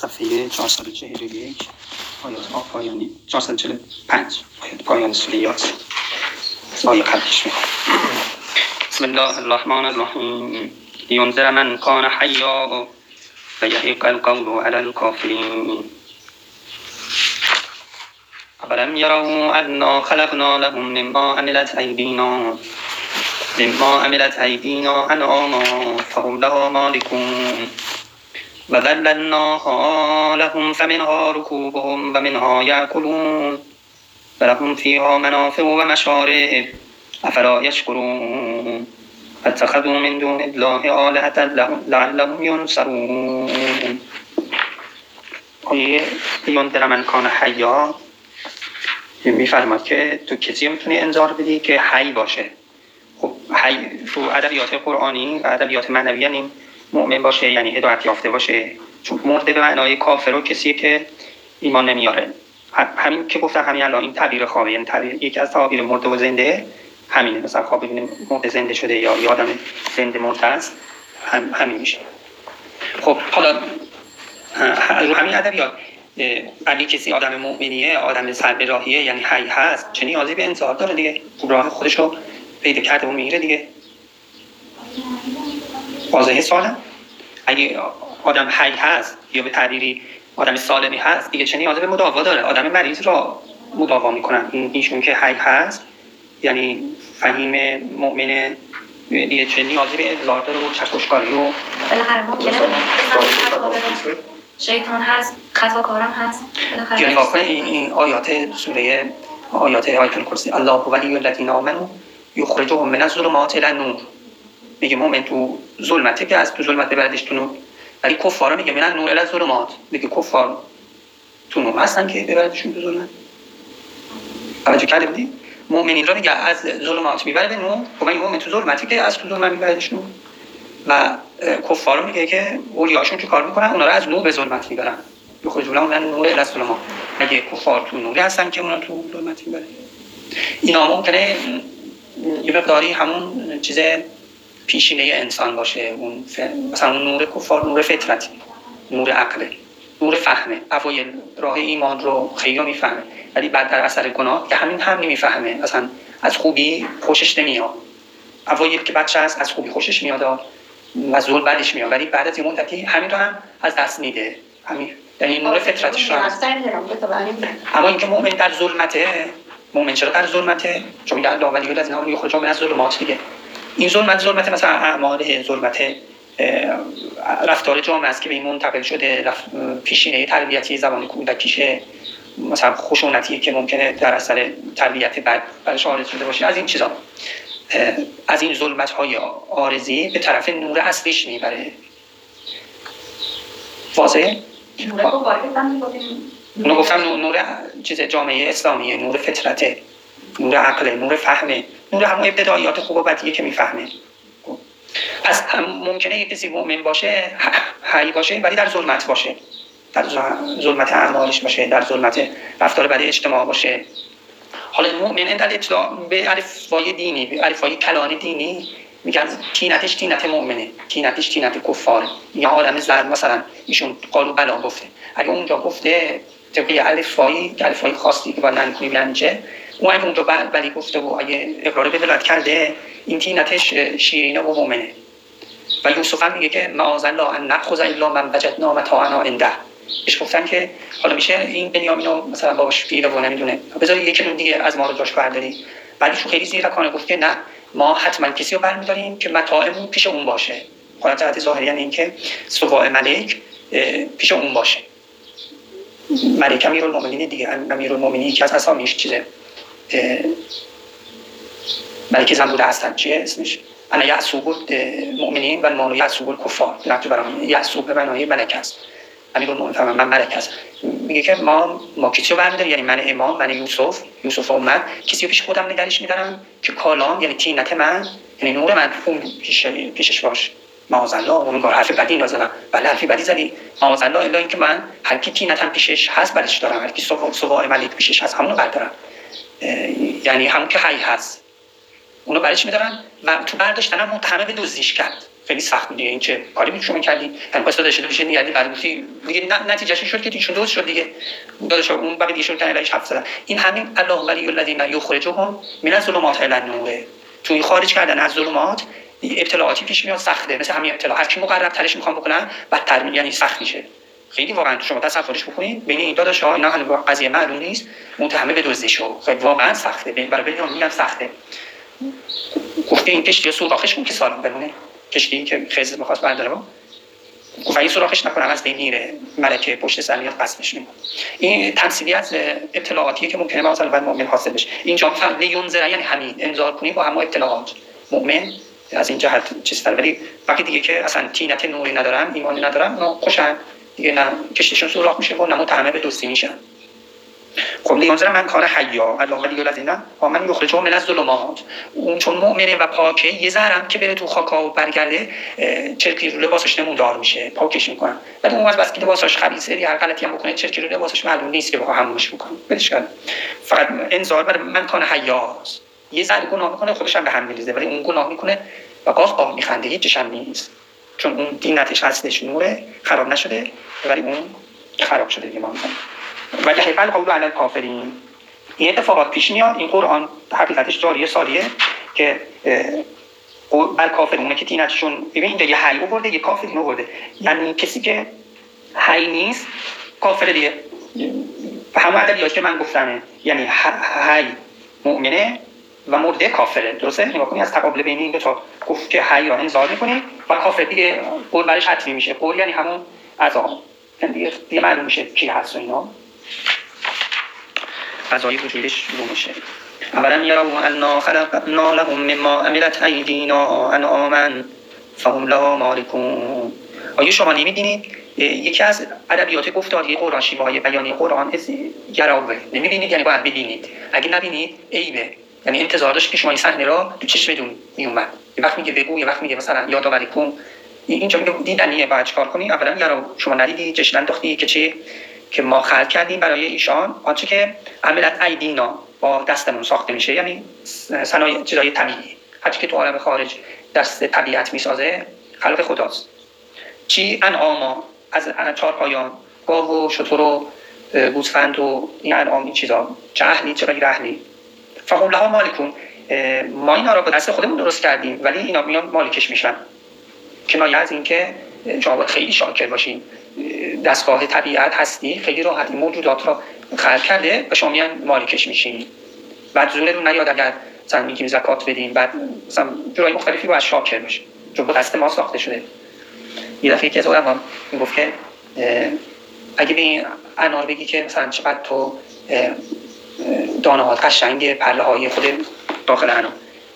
صفحه 441 آیات ها پایانی 445 آیات پایان سوره یاس آیه قبلش بسم الله الرحمن الرحیم. لینذر من کان حیا و یحق القول علی الکافرین. أولم يروا أنا خلقنا لهم مما عملت أيدينا؟ مما عملت أيدينا أنعاما فهم لها مالكون. وذللناها لهم فمنها ركوبهم ومنها يأكلون. ولهم فيها منافع ومشارب أفلا يشكرون؟ فاتخذوا من دون الله آلهة لعلهم ينصرون. آیه یونتر من کان حیا. میفرماد که تو کسی می‌تونی انذار بدی که حی باشه. خب حی تو ادبیات قرآنی و ادبیات معنوی مؤمن باشه یعنی هدایت یافته باشه. چون مرده به معنای کافر و کسی که ایمان نمیاره. همین که گفتم همین الان این تعبیر خوابه. یعنی تعبیر یکی از تعابیر مرده و زنده همینه. مثلا خواب ببینیم مرده زنده شده یا یادم زنده مرده است. هم همین میشه. خب حالا رو همین ادبیات اگه کسی آدم مؤمنیه آدم سر راهیه یعنی حی هست چه نیازی به انتظار داره دیگه. راه خودش رو پیدا کرده و می‌گیره دیگه. واضحه سالم. اگه آدم حی هست یا به تعبیری آدم سالمی هست دیگه چه نیازی به مداوا داره. آدم مریض را مداوا می‌کنن. این ایشون که حی هست یعنی فهیم مؤمن دیگه چه نیازی به انتظار داره و چشمشکاری و شیطان هست خطا کارم هست. یعنی واقعا این آیات سوره آیات آیت الکرسی الله ولی الذین آمنوا یخرجهم من الظلمات الى النور. میگه مؤمن تو ظلمته که از تو ظلمت ببردش تو نور ولی کفارا میگه من نور الى ظلمات. میگه کفار تو نور هستن که ببردشون تو ظلمت. توجه کرده بودی؟ مؤمنین را میگه از ظلمات می‌بره به نور خب این مؤمن تو ظلمتی که از تو ظلمت میبردش نور و کفار میگه که اولیاشون چه کار می‌کنن؟ اونا رو از نور به ظلمت می‌برن. بخوری اون نور الى ظلمات. میگه کفار تو نوری هستن که اونا تو ظلمت می‌برن؟ اینا ممکنه یه مقداری همون چیز پیشینه انسان باشه اون ف... مثلا اون نور کفار نور فطرتی نور عقله نور فهمه. اوایل راه ایمان رو خیلی می‌فهمه. ولی بعد در اثر گناه که همین هم نمی‌فهمه. مثلا از خوبی خوشش نمیاد. اوایل که بچه هست از خوبی خوشش میاد و زول بعدش میاد. ولی بعد از یه مدتی همین رو هم از دست میده. همین یعنی نور فطرتش رو اما اینکه مؤمن در ظلمته مؤمن چرا در ظلمته؟ چون در ولی از نام خود از ظلمات دیگه این ظلمت ظلمت مثلا اعمال ظلمت رفتار جامعه است که به این منتقل شده پیشینه تربیتی زبان کودکیشه مثلا خشونتی که ممکنه در اثر تربیت بعد برش آرز شده باشه. از این چیزا. از این ظلمت های آرزی به طرف نور اصلیش می‌بره. واضحه؟ اونو گفتم نور چیز جامعه اسلامیه نور فطرته. نور عقله نور فهمه. نور همون ابتداییات خوب و بدیه که می‌فهمه. پس ممکنه یه کسی مؤمن باشه حی باشه ولی در ظلمت باشه. در ظلمت اعمالش باشه در ظلمت رفتار برای اجتماع باشه. حالا مؤمن در اطلاع به الفای دینی به الفای کلان دینی میگن تینتش تینت مؤمنه. تینتش تینت کفاره. یا عالم زرد مثلا ایشون قالو بلا گفته. اگه اونجا گفته طبقی الفایی که الفای خاصی که باید نکنی اون اگه اونجا بلی گفته و اگه اقرار به ولایت کرده این تینتش شیرینه و مؤمنه و یوسف هم میگه که معاذ الله ان ناخذ الا من وجدنا متاعنا عنده. بهش گفتن که حالا میشه این بنیامین رو مثلا باباش پیره و نمی‌دونه بذار یکی رو دیگه از ما رو جاش برداری. ولی شو خیلی زیرکانه گفت که نه ما حتما کسی رو برمیداریم که متاعمون پیش اون باشه. حالا جهت ظاهری یعنی اینکه سواء ملک پیش اون باشه. ملک امیرالمومنین دیگه امیرالمومنین یکی از اسامیش چیزه. ملک زنبوده هستن. چیه اسمش؟ انا یعصوب المؤمنین و المانو یعصوب الکفار. رفت برام یعصوب به معنای ملک است. امیر المؤمنین من ملک است. میگه که ما ما کسی رو برمیداریم یعنی من امام من یوسف یوسف اومد کسی رو پیش خودم نگرش میدارم که کالام یعنی تینت من یعنی نور من. اون پیش پیشش باش. معاذ الله اون کار حرف بدی نازدم بله حرفی بدی زدی. الله الا اینکه من هر کی تینتم پیشش هست برش دارم. هر کی سوا ملک پیشش هست همون بردارم. یعنی همون که حی هست. اونو برش میدارن؟ و تو برداشتن هم متهمه به دزدیش کرد. خیلی سخت بود این چه کاری بود کردی. یعنی پس داشته داشته یعنی بعد گفتی دیگه نتیجهش شد که دیشون دوست شد دیگه. داداش اون بعد شد کردن علیش حرف زدن. این همین الله ولی الذین یخرجهم من الظلمات الی النور. تو این خارج کردن از ظلمات ابتلاعاتی پیش میاد سخته. مثل همین ابتلا. هر کی مقرب ترش می‌خوام بکنن بدتر یعنی سخت میشه. خیلی واقعا شما تصورش بکنید. بین این داداش ها اینا هنوز قضیه معلوم نیست. متهمه به دزدی شو. خیلی واقعا سخته. برای ببینم میگم سخته. گفته این کشتی سوراخش کن که سالم بمونه. کشتی که خیزه می‌خواست برداره. گفت این سوراخش نکنم از بین ملکه پشت سر قسمش میمونه این تمثیلی از اطلاعاتیه که ممکنه مثلا بعد مؤمن حاصل بشه. اینجا مثلا لیونزر یعنی همین. انذار کنیم با همه اطلاعات. مؤمن از این جهت چیز ولی وقتی دیگه که اصلا تینت نوری ندارم ایمانی ندارم خوشن. دیگه نه کشتیشون سوراخ میشه و نه متهمه به دوستی میشن. خب لیونزر من کار حیا علاقه دیگه الذین من یخرجهم من الظلمات اون چون مؤمنه و پاکه یه ذرم که بره تو خاکا و برگرده چرکی رو لباسش نمودار میشه پاکش می‌کنن بعد اون از بس که لباسش خبیثه یا غلطی هم بکنه چرکی رو لباسش معلوم نیست که بخواه همونش بکنه. بدش فقط انذار برای من کان حیاست. یه ذره گناه می‌کنه خودش هم به هم میریزه ولی اون گناه می‌کنه و باز آب میخنده هیچ هم نیست. چون اون دینتش هستش نوره خراب نشده ولی اون خراب شده دیگه ما ولی حیفل قول علی کافرین این اتفاقات پیش میاد این قرآن حقیقتش جاریه سالیه که بر کافرونه که تینتشون ببین اینجا یه حی برده یه کافرین برده یعنی کسی که حی نیست کافر دیگه. همه عددیات که من گفتمه. یعنی حی مؤمنه و مرده کافره. درسته؟ نگاه کنی از تقابل بین این دو تا گفت که حی را انذار می‌کنی و کافر دیگه قول برش حتمی میشه. قول یعنی همون عذاب یعنی دیگه, دیگه معلوم میشه کی هست و اینا. فضای وجودش رو میشه. اولا یرو انا خلقنا لهم مما عملت ایدینا انعاما فهم لها مالکون. آیا شما نمی‌بینید یکی از ادبیات گفتاری قرآن شیوه های بیانی قرآن گراوه نمی‌بینید یعنی باید ببینید اگه نبینید عیبه. یعنی انتظار که شما این صحنه را تو چشمتون میومد یه وقت میگه بگو یه وقت میگه مثلا یادآوری کن. اینجا میگه دیدنیه باید چکار کنی. اولا یارو شما ندیدی چشم انداختی که چه که ما خلق کردیم برای ایشان. آنچه که عملت ایدینا با دستمون ساخته میشه یعنی صنایع چیزای طبیعی. حتی که تو عالم خارج دست طبیعت می‌سازه خلق خداست. چی؟ انعاما. از چهار پایان گاو و شطور و گوسفند و این انعام این چیزا. چه اهلی چه غیر فهم لها مالکون ما اینا رو به دست خودمون درست کردیم ولی اینا میان مالکش میشن. کنایه از اینکه شما خیلی شاکر باشین. دستگاه طبیعت هستی خیلی راحت موجودات رو خلق کرده و شما میان مالکش میشین. بعد رو نیاد اگر مثلا میگیم زکات بدین بعد مثلا جورای مختلفی باید شاکر باشین چون با دست ما ساخته شده. یه دفعه که از علما می‌گفت که اگه به این انار بگی که مثلا چقدر تو دانه ها قشنگ پله های خود داخل انار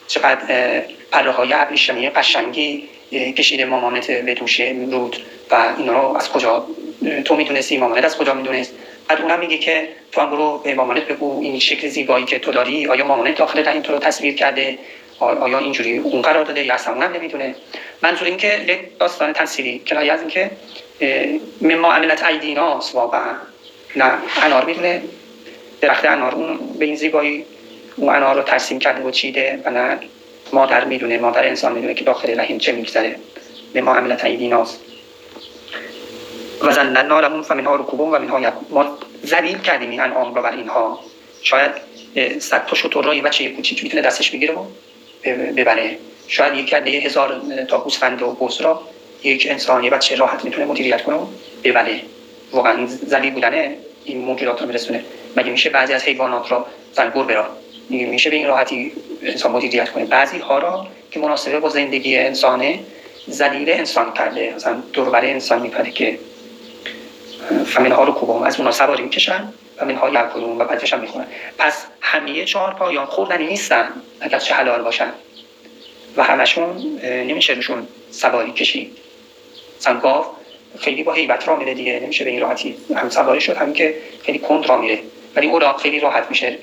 چقدر پله های ابریشمی قشنگی کشیده مامانت به دوش رود و اینا رو از کجا تو می‌دونستی مامانت از کجا می‌دونست؟ بعد اونم میگه که تو هم برو به مامانت بگو این شکل زیبایی که تو داری آیا مامانت داخل این تو رو تصویر کرده؟ آیا اینجوری اون قرار داده یا اصلا اونم نمی‌دونه. منظور این که داستان تنسیری کنایه از این که مما عملت ایدیناست واقعا. نه انار می‌دونه. درخت انار اون به این زیبایی اون انار رو ترسیم کرده و چیده و نه مادر می‌دونه مادر انسان می‌دونه که داخل رحم چه میگذره. به ما عملت ایدیناست و زللنا لهم فمنها رکوبون و منها ما ذلیل کردیم این انعام رو بر اینها. شاید صد تا شطور بچه کوچیک می‌تونه دستش بگیره و ببره. شاید یک عده هزار تا گوسفند و بز را یک انسان یه بچه راحت می‌تونه مدیریت کنه و ببره. واقعا ذلیل بودنه این موجودات رو میرسونه. مگه میشه بعضی از حیوانات را زنگور برا میشه به این راحتی انسان مدیریت کنه؟ بعضی ها را که مناسبه با زندگی انسانه ذلیل انسان کرده. مثلا دوربر انسان میپره که فمین ها رو کوبام از اونا سواری می‌کشن و منها یکلون و بعدش هم می‌خونن پس همه چهار پایان خوردنی نیستن اگر چه حلال باشن. و همشون نمیشه روشون سواری کشید مثلا خیلی با حیبت را میره دیگه. نمیشه به این راحتی هم سواری شد همین که خیلی کند را میره. ولی اوراق خیلی راحت میشه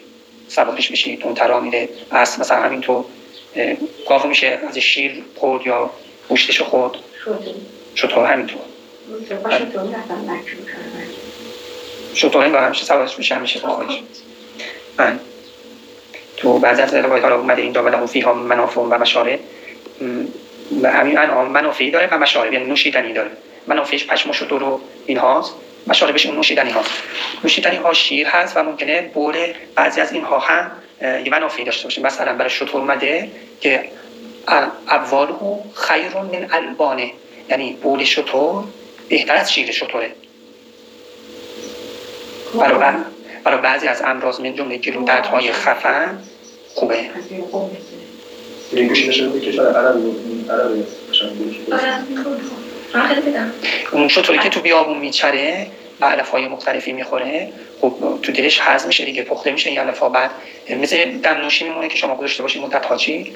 سوارش بشی اون ترا میره. از مثلا همینطور گاو میشه از شیر خورد یا گوشتش خورد. شطور همینطور. شطور این همیشه سوارش میشه همیشه با خودش من تو بعضی از روایت ها اومده این داوله فیها منافع و مشاره همین انعام منافعی داره و مشارب یعنی نوشیدنی داره. منافعش پشم و شطور و اینهاست. مشاربش اون نوشیدنی هاست نوشیدنی ها شیر هست و ممکنه بول بعضی از اینها هم یه منافعی داشته باشه مثلا برای شطور اومده که اول او خیر من البانه یعنی بول شطور بهتر از شیر شطوره برای, برای بعضی از امراض من جمله گلو های خفن خوبه اون شطوری که تو بیابون میچره و علف های مختلفی می‌خوره خب تو دلش هضم میشه دیگه پخته میشه این علف ها بعد مثل دم نوشی میمونه که شما گذاشته باشید مدت هاچی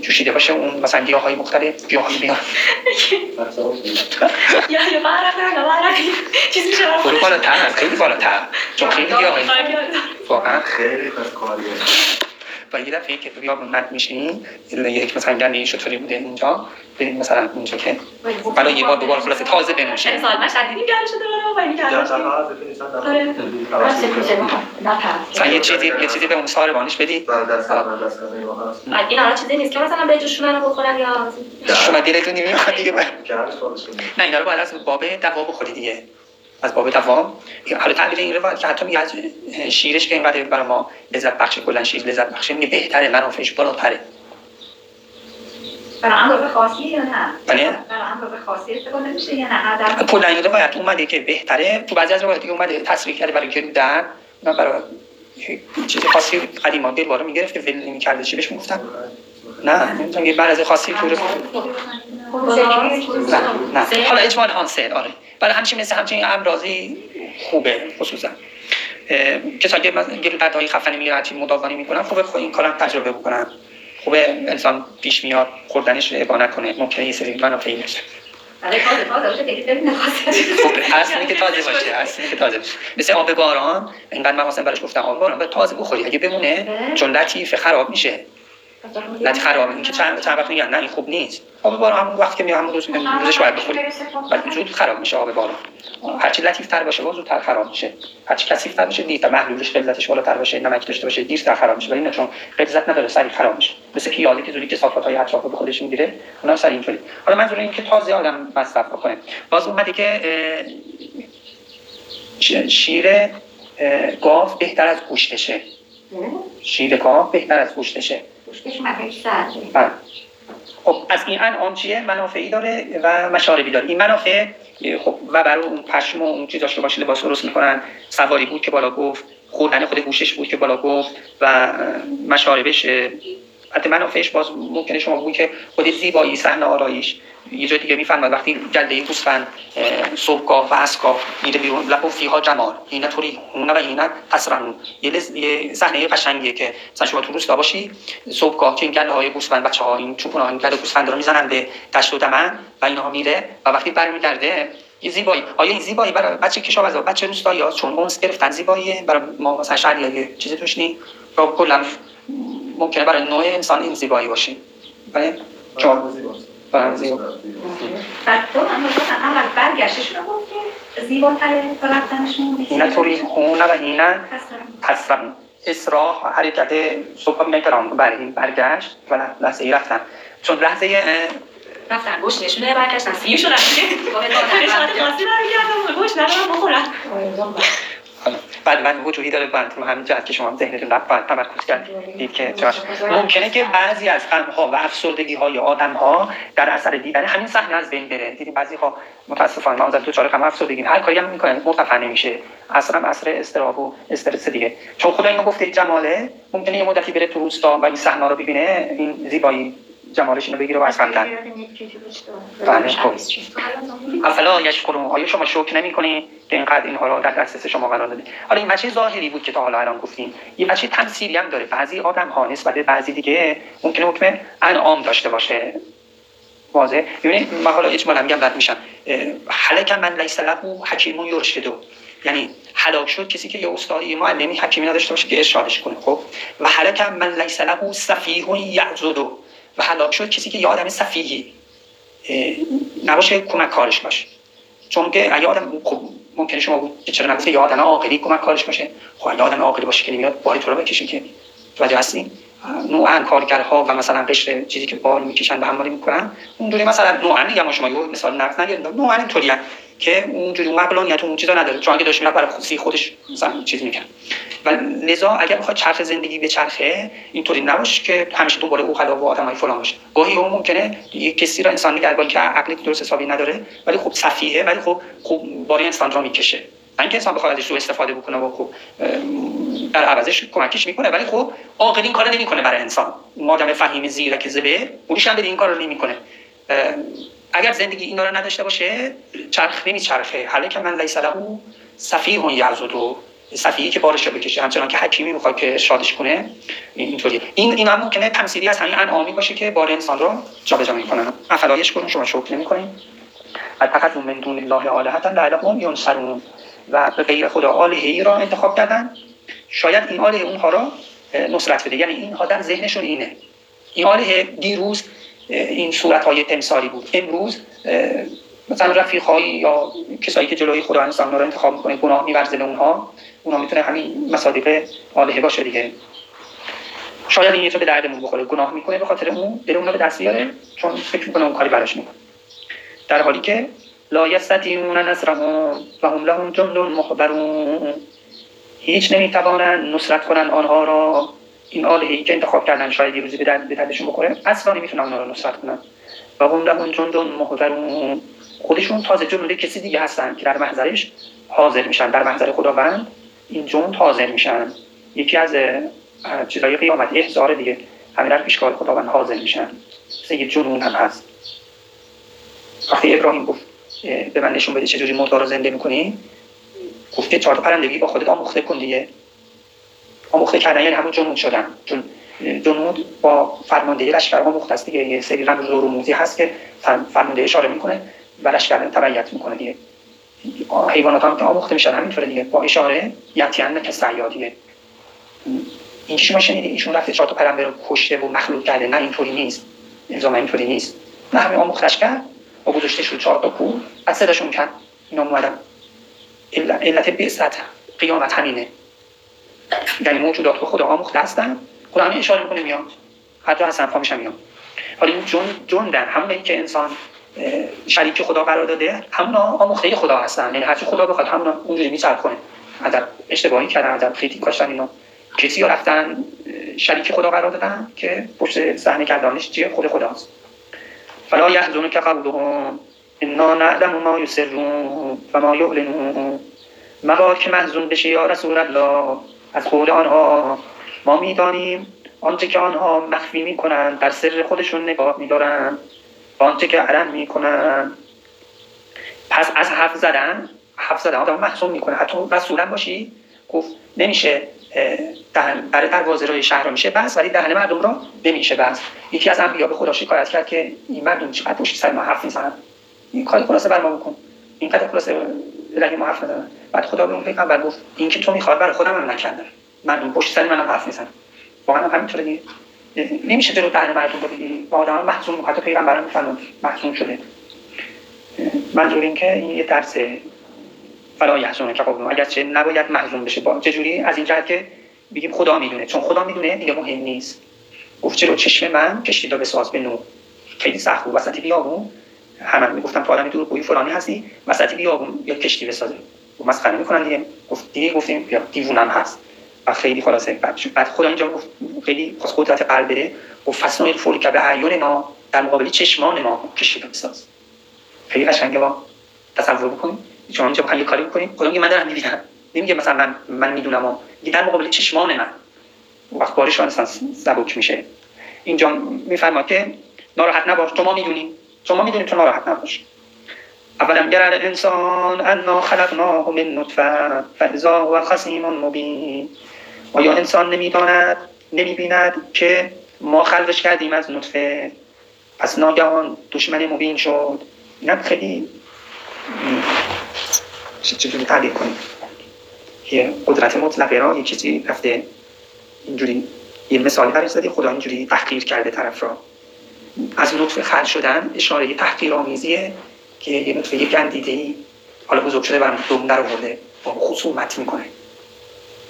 جوشیده باشه اون مثلا گیاه های مختلف گیاه های بیان برو بالا تر خیلی بالا تر چون خیلی گیاه های واقعا خیلی کاریه و یه دفعه که تو مد میشین یک مثلا گنده شطوری بوده اینجا بریم مثلا اینجا که حالا یه بار دوبار خلاصه تازه بنوشین سال مشهد دیدیم گرد شده و این مثلا یه چیزی یه چیزی به اون ساربانش بدی. این حالا چیزی نیست که مثلا به جوشون رو بخورن یا شما دلتون نمی‌خواد دیگه. نه اینا رو باید از باب دوا بخوری دیگه. از باب دوام حالا تعبیر این روایت که حتی میگه شیرش که اینقدر برای ما لذت بخش کلا شیر لذت بخشه میگه بهتره منافعش بالاتره برای امر خاصی یا نه؟ بله برای امر خاصی استفاده میشه یا نه؟ کلا این روایت اومده که بهتره تو بعضی از روایت دیگه اومده تصریح کرده برای گلودن من برای چیز خاصی قدیما دل بارو می‌گرفت که ول نمی‌کرده چی بهش می‌گفتم نه نمی‌دونم یه بعد خاصی تو نه حالا اجمال آنسر آره برای همچین مثل همچین امراضی خوبه خصوصا. کسایی که گل های خفنی می‌گیرن مداوانی می‌کنن خوبه خود این کارم تجربه بکنن. خوبه انسان پیش میاد خوردنش رو ابا نکنه ممکنه یه سری منافعی نشه. خب اصلی که تازه باشه اصلی که تازه باشه. مثل آب باران اینقدر من مثلا براش گفتم آب باران به تازه بخوری اگه بمونه چون لطیف خراب میشه. لطیف خراب این که چند چند وقت میگن نه این خوب نیست. آب باران همون وقت که میگم همون روز روزش باید بخوری. بعد زود خراب میشه آب باران. هرچی لطیف تر باشه باز زودتر خراب میشه. هرچی کثیف تر باشه دیرتر. محلولش غلظتش بالاتر باشه نمک داشته باشه دیرتر خراب میشه. ولی نه چون غلظت نداره سریع خراب میشه. مثل پیاله که زودی که صافات های اطراف به خودش می‌گیره اونم سریع اینطوری حالا منظور این که تازه آدم مصرف بکنه. باز اومده که شیر گاو بهتر از گوشتشه. شیر گاو بهتر از گوشتشه. گوشتش بله. خب از این انعام چیه؟ منافعی داره و مشاربی داره. این منافع خب و برای اون پشم و اون چیزاش که باشه لباس درست می‌کنن. سواری بود که بالا گفت خوردن خود گوشش بود که بالا گفت و مشاربش حتی منافعش باز ممکنه شما بگویی که خود زیبایی صحنه آرایش. یه جای دیگه می‌فهمد وقتی جلده گوسفند صبحگاه و اسکا میره بیرون لپو فیها جمال. اینا طوری اونا و اینا تصرن یه صحنه قشنگیه که مثلا شما تو روستا باشی صبحگاه که این گله های گوسفند بچه ها این چوپونا این گله گوسفند رو می‌زنن به دشت و دمن و اینها میره و وقتی برمیگرده یه زیبایی. آیا این زیبایی برای بچه کشاورزا بچه روستایی ها چون اونس گرفتن زیبایی برای ما مثلا شهری چیزی توش نی؟ کلا ممکنه برای نوع انسان این زیبایی باشه برای زیبا بعد تو هم اول برگشتشون رو گفتی زیباتره تا رفتنشون اینا طوری خونه و اینا. تصرم اسراح حرکت صبح میگن که برای این برگشت و لحظه ای رفتن. چون لحظه رفتن گوش نشونه برگشتن. سیوشون رفتن. خاصی برگردن. گوش ندارم بخورن. بعد من وجودی داره بعد رو همین جهت که شما ذهنتون رفت بعد تمرکز کردید دید که ممکنه که بعضی از غم ها و افسردگی های آدم ها در اثر دیدن همین صحنه از بین بره. دیدیم بعضی ها متاسفانه ما تو چاره غم افسردگی. هر کاری هم می‌کنن مرتفع نمیشه. اصلا هم اثر استراب و استرس دیگه. چون خدا اینو گفته جماله ممکنه یه مدتی بره تو روستا و این صحنه رو ببینه این زیبایی. جمالش اینو بگیره و از بله خب. افلا آیا شما شکر نمی‌کنید که اینقدر اینها رو در دسترس شما قرار داده حالا این بچه ظاهری بود که تا حالا الان گفتیم. یه بچه تمثیلی هم داره. بعضی آدم ها نسبت بعضی دیگه ممکنه حکم انعام داشته باشه. واضح ببینید من حالا اجمالا میگم رد میشم. حلک من لیس له حکیم یرشدو یعنی هلاک شد کسی که یه استادی معلمی حکیمی نداشته باشه که ارشادش کنه. خب؟ و حلک من لیس له سفیه و هلاک شد کسی که یه آدم صفیحی نباشه کمک کارش باشه. چون که اگه آدم خب ممکنه شما بود که چرا نگفته یه آدم عاقلی کمک کارش باشه. خب اگه آدم عاقلی باشه که نمیاد باری تو رو بکشین که. توجه هستین نوعا کارگرها و مثلا قشر چیزی که بار می‌کشن و حمالی می‌کنن اونجوری مثلا نوعا میگم شما یه مثال نقص نگیرید نوعا اینطوریه که اونجوری اون قبلانیت اون چیزا نداره. چون اگه داشت برای خودی خودش مثلا چیزی می‌کنه و لذا اگر بخواد چرخ زندگی به چرخه اینطوری نباشه که همیشه دنبال او خلا و آدمای فلان باشه. گاهی اون ممکنه یه کسی را انسان نگه که عقلی درست حسابی نداره ولی خب صفیه ولی خب خوب بار انسان را می‌کشه. اینکه انسان بخواد ازش استفاده بکنه و خب در عوضش کمکش می‌کنه ولی خب عاقل این کارو نمی‌کنه برای انسان. مادام فهیم زیرک زبه اونش هم این کارو نمی‌کنه. اگر زندگی اینا رو نداشته باشه چرخ نمیچرخه. حالا که من لیس له صفیه یعزد و صفیه که بارش بکشه. همچنان که حکیمی می‌خواد که شادش کنه اینطوری این این هم ممکنه تمثیلی از همین انعامی باشه که بار انسان رو جابجا می‌کنن افلایش کنون شما شکر نمی‌کنین. فقط من دون الله الهه لعلهم ینصرون. و به غیر خدا آله ای را انتخاب کردن. شاید این آله اونها را نصرت بده. یعنی اینها در ذهنشون اینه. این آله دیروز این صورت های تمثالی بود. امروز مثلا رفیق یا کسایی که جلوی خدا انسان را انتخاب می‌کنه گناه میورزه به اونها اونها می‌تونه همین مصادیق آله باشه دیگه. شاید این یه به دردمون بخوره گناه می‌کنه به خاطر اون دل اونها به دست بیاره چون فکر می‌کنه اون کاری براش می‌کنه. در حالی که لا یستطیعون نصرهم و هم لهم جند مخبرون هیچ نمی‌توانند نصرت کنند آنها را. این آلهی که انتخاب کردن شاید روزی به دردشون بخوره. اصلا نمی‌تونن آنها را نصرت کنند. و هم لهم جند محضرون. خودشون تازه جند کسی دیگه هستن که در محضرش حاضر میشن. در محضر خداوند این جند حاضر میشن. یکی از چیزای قیامت احزار دیگه. همین در پیشگاه خداوند حاضر میشن. مثل جنون هم هست. وقتی ابراهیم گفت به من نشون بده چجوری مردا رو زنده می‌کنی گفته چهار پرندگی با خودت آموخته کن دیگه. آموخته کردن یعنی همون جنود شدن. چون جنود با فرماندهی لشکر آموخته است دیگه. یه سری رمز و رموزی هست که فرمانده اشاره می‌کنه و لشکر تبعیت می‌کنه دیگه. حیوانات هم که آموخته میشن همینطوره دیگه. با اشاره یتیان که سیادیه این شما شنیدید ایشون رفته چهار تا پرنده رو کشته و مخلوط کرده. نه اینطوری نیست. الزاما اینطوری نیست. نه همین آموختش کرد و گذاشته شد چهار تا کو از صداشون کرد اینا اومدن. علت بعثت قیامت همینه. یعنی موجودات به خدا آموخته هستن. خدا همین اشاره می‌کنه میاد. حتی حسن پا میشن میاد. حالا این جون جوندن همون که انسان شریک خدا قرار داده همون آموخته خدا هستن. یعنی هرچی خدا بخواد همون اونجوری میچرخ کنه اگر اشتباهی کردن اگر خیلی کاشتن اینا. کسی ها رفتن شریک خدا قرار دادن که پشت صحنه کردانش چیه خود خداست. فلا که قولهم. انا نعلم ما یسرون و ما یعلنون. مباد که محزون بشه یا رسول الله. از قول آنها ما می‌دانیم آنچه که آنها مخفی می‌کنند در سر خودشون نگاه میدارن آنچه که علم می‌کنن پس از حرف زدن حرف زدن آدم محسوم می‌کنه. حتی رسولا باشی گفت نمیشه دهن برای دروازه روی شهر میشه بس ولی دهن مردم را نمیشه بس یکی از انبیا به خدا شکایت کرد که این مردم چقدر پشت سر ما حرف می‌زنن. این کار خلاصه بر ما بکن. این قدر خلاصه الهی ما حرف بعد خدا به اون پیغمبر گفت این که تو می‌خواد برای خودم هم نکردم. مردم پشت سر منم حرف می‌زنن واقعا همینطوره دیگه. نمیشه جلو دهن مردم رو بگیری با آدم محزون حتی پیغمبر میفرمود محزون شده. منظور این که این یه درس فلا یحزونه که قبول اگر چه نباید محزون بشه. با چجوری از این جهت که بگیم خدا می‌دونه. چون خدا می‌دونه دیگه مهم نیست. گفت چرا چشم من کشتی به ساز به نو. خیلی سخت بود. وسط بیابون همه می‌گفتم تو آدمی دور فلانی هستی وسط بیابون یا کشتی بسازه و مسخره می‌کنن دیگه. گفت دیگه گفتیم یا دیوونم هست. و خیلی خلاصه. بعد بعد خدا اینجا گفت خیلی قدرت قلب بده. گفت فسنو الفلک به اعیون ما در مقابل چشمان ما کشتی بساز. خیلی قشنگه با تصور بکنیم. شما اینجا بخواید کاری بکنیم. خدا میگه من دارم می‌بینم. نمیگه مثلا من من می‌دونم و در مقابل چشمان من. وقت بارش مثلا سبک میشه. اینجا میفرما که ناراحت نباش. شما می‌دونی شما می‌دونید تو ناراحت نباش اولم گر الانسان انا خلقناه من نطفه فاذا هو خصیم مبین. آیا انسان نمی‌داند نمی‌بیند که ما خلقش کردیم از نطفه. پس ناگهان دشمن مبین شد. اینم خیلی چجوری تعبیر کنیم؟ یه قدرت مطلقه را یه چیزی رفته اینجوری یه مثالی برای زدی خدا اینجوری تحقیر کرده طرف را. از نطفه خل شدن اشاره تحقیر آمیزیه که یه نطفه یه گندیده ای حالا بزرگ شده برام دوم در آورده با خصومت می‌کنه.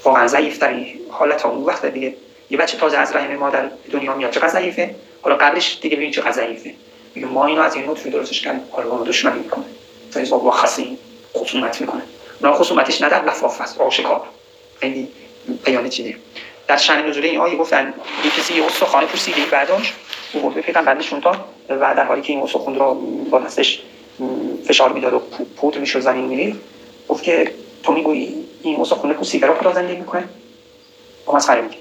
واقعا ضعیف ترین حالت ها اون وقت دیگه. یه بچه تازه از رحم مادر دنیا میاد. چقدر ضعیفه؟ حالا قبلش دیگه ببین چقدر ضعیفه. میگه ما اینو از این نطفه درستش کردیم. حالا با دشمنی می‌کنه. فیضا با خصیم خصومت می‌کنه. اونا خصومتش نه در لفاف است آشکار. خیلی بیان چیزی. در شأن نزول این آیه گفتن یه کسی یه استخوان پوسیده برداشت. او به پیغمبر نشون داد و در حالی که این استخوان را با دستش فشار می‌داد و پودر می‌شد زمین میریخت گفت که تو می‌گویی این استخوان پوسیده را خدا زندگی می‌کنه؟ با مسخره میگه.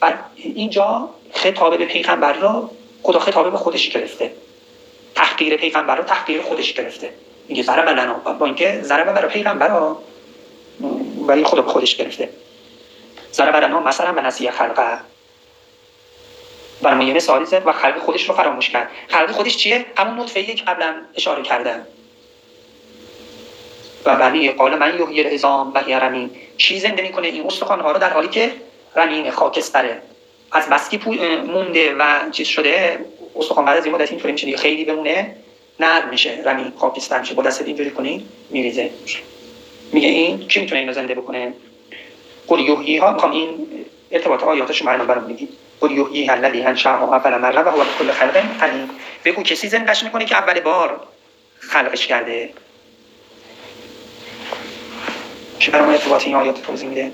بعد اینجا خطاب به پیغمبر را خدا خطاب به خودش گرفته. تحقیر پیغمبر را تحقیر خودش گرفته. میگه ضرب لنا با اینکه ضرب برای پیغمبر ولی خدا به خودش گرفته. ضرب لنا مثلا به نسی خلقه. بر ما یه مثالی زد و خلق خودش رو فراموش کرد. خلق خودش چیه؟ همون نطفه که قبلا اشاره کردم. و ولی قال من یحیی العظام و هی رمیم. چی زنده می‌کنه این استخوان ها رو در حالی که رمیم خاکستره. از بسکی مونده و چیز شده استخوان بعد از این مدت اینطوری میشه خیلی بمونه نرم میشه. رمیم خاکستر میشه. با دست اینجوری کنی میریزه. میگه این کی می‌تونه اینو زنده بکنه؟ قل یحیی ها می‌خوام این ارتباط آیاتش رو برام بگید. قل یحیی الذی انشأها اول مره و هو بكل خلق علیم. بگو کسی زندش می‌کنه که اول بار خلقش کرده. چه برای ارتباط این آیات توضیح میده؟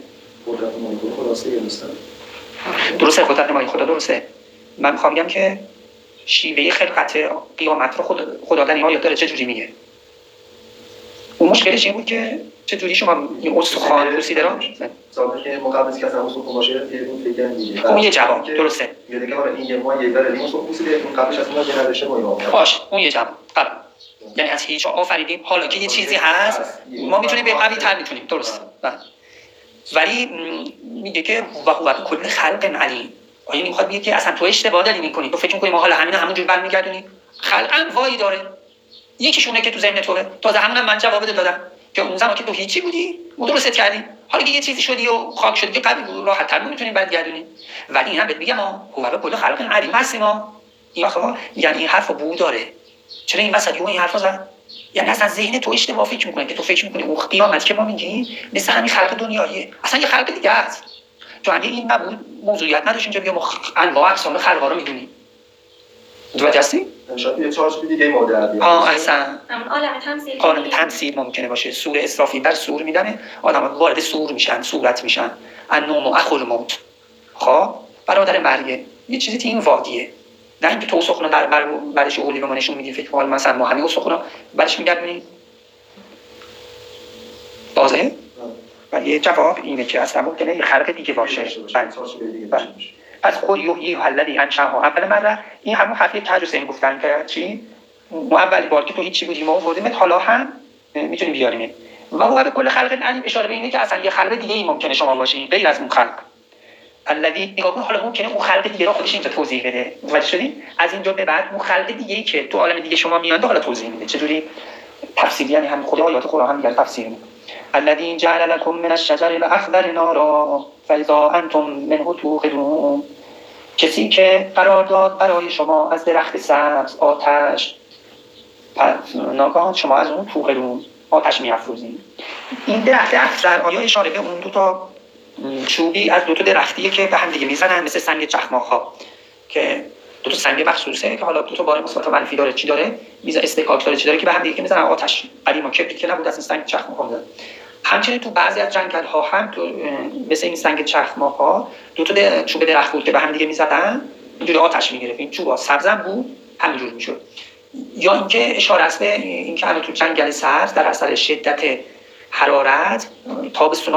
درسته قدرت نمایی خدا درسته. من می‌خوام بگم که شیوه خلقت قیامت رو خدا, خدا در این آیات داره چه جوری میگه؟ اون مشکلش این بود که چطوری شما این استخوان درا که مقابل که اصلا استخوان باشه یه فکر دیگه خب یه جواب درسته. یه دیگه این یه ما یه داره این استخوان روسی اون قبلش اصلا یه نداشته ما باش اون یه جواب. قبل یعنی از هیچ آفریدیم. حالا که یه چیزی هست ما می‌تونیم به قوی تر می‌تونیم. درست ولی میگه که و هو کل خلق علیم. آیا می‌خواد بگه که اصلا تو اشتباه داری می‌کنی؟ تو فکر می‌کنی ما حالا همین همونجوری برمیگردونیم؟ خلق انواعی داره. یکیشونه که تو ذهن توه. تازه همون من جواب دادم. که اون زمان که تو هیچی بودی درست کردی. حالا یه چیزی شدی و خاک شدی که قوی راحت تر می‌تونیم برگردونیم. ولی اینا بهت میگم ما هو کل خلق علیم هستیم ما این آخه یعنی این حرف بو داره. چرا این وسط این حرف زد یعنی اصلا ذهن تو اشتباه فکر می‌کنه که تو فکر می‌کنی اون قیامت که ما میگیم مثل همین خلق دنیاییه. اصلا یه خلق دیگه است. تو این نبود موضوعیت نداشت اینجا بیا ما انواع اقسام خلقا رو می‌دونیم. متوجه هستی؟ شاید یه چارچوب دیگه مادر آه احسن. عالم تمثیل عالم تمثیل ممکنه باشه. سور اسرافی بر سور میدنه. آدم وارد سور میشن صورت میشن. النوم و اخل موت خب؟ برادر مرگه. یه چیزی تو این وادیه. نه اینکه تو سخن در بر بعدش اولی رو ما نشون میدیم فکر حال مثلا ما همین سخن بعدش میگردونیم واضحه؟ و یه جواب اینه که اصلا ممکنه یه خلق دیگه باشه. بله. پس قل یحیی الذی انشأها اول مره این همون حرفی که حسین گفتن که چی؟ ما اول بار که تو هیچی بودی ما آوردیم حالا هم می‌تونیم بیاریم. و هو به کل خلق علیم اشاره به اینه که اصلا یه خلق دیگه ای ممکنه شما باشین غیر از اون خلق. الذی نگاه کن حالا ممکنه اون خلق دیگه رو خودش اینجا توضیح بده. متوجه شدین از اینجا به بعد اون خلق دیگه ای که تو عالم دیگه شما میاد حالا توضیح میده. چجوری؟ تفسیر یعنی هم خود آیات قرآن هم دیگه تفسیر میده الذي جعل لكم من الشجر الاخضر نارا فاذا انتم منه توقدون. کسی که قرار داد برای شما از درخت سبز آتش ناگهان شما از اون توقدون آتش میافروزین این درخت اخضر آیا اشاره به اون دو تا چوبی از دو تا درختیه که به هم دیگه می‌زنن؟ مثل سنگ چخماق ها که دو تا سنگ مخصوصه که حالا دو تا بار مثبت و منفی داره چی داره؟ میز استکاک داره چی داره که به هم دیگه می‌زنن؟ آتش. قدیما کبریت که نبود از این سنگ چخماق همچنین تو بعضی از جنگل ها هم تو مثل این سنگ چخماق ها دو تا چوب درخت بود که به هم دیگه می‌زدن اینجوری آتش می‌گرفت این چوبا سبزم بود همینجور می‌شد. یا اینکه اشاره است به اینکه الان تو جنگل سبز در اثر شدت حرارت تابستونا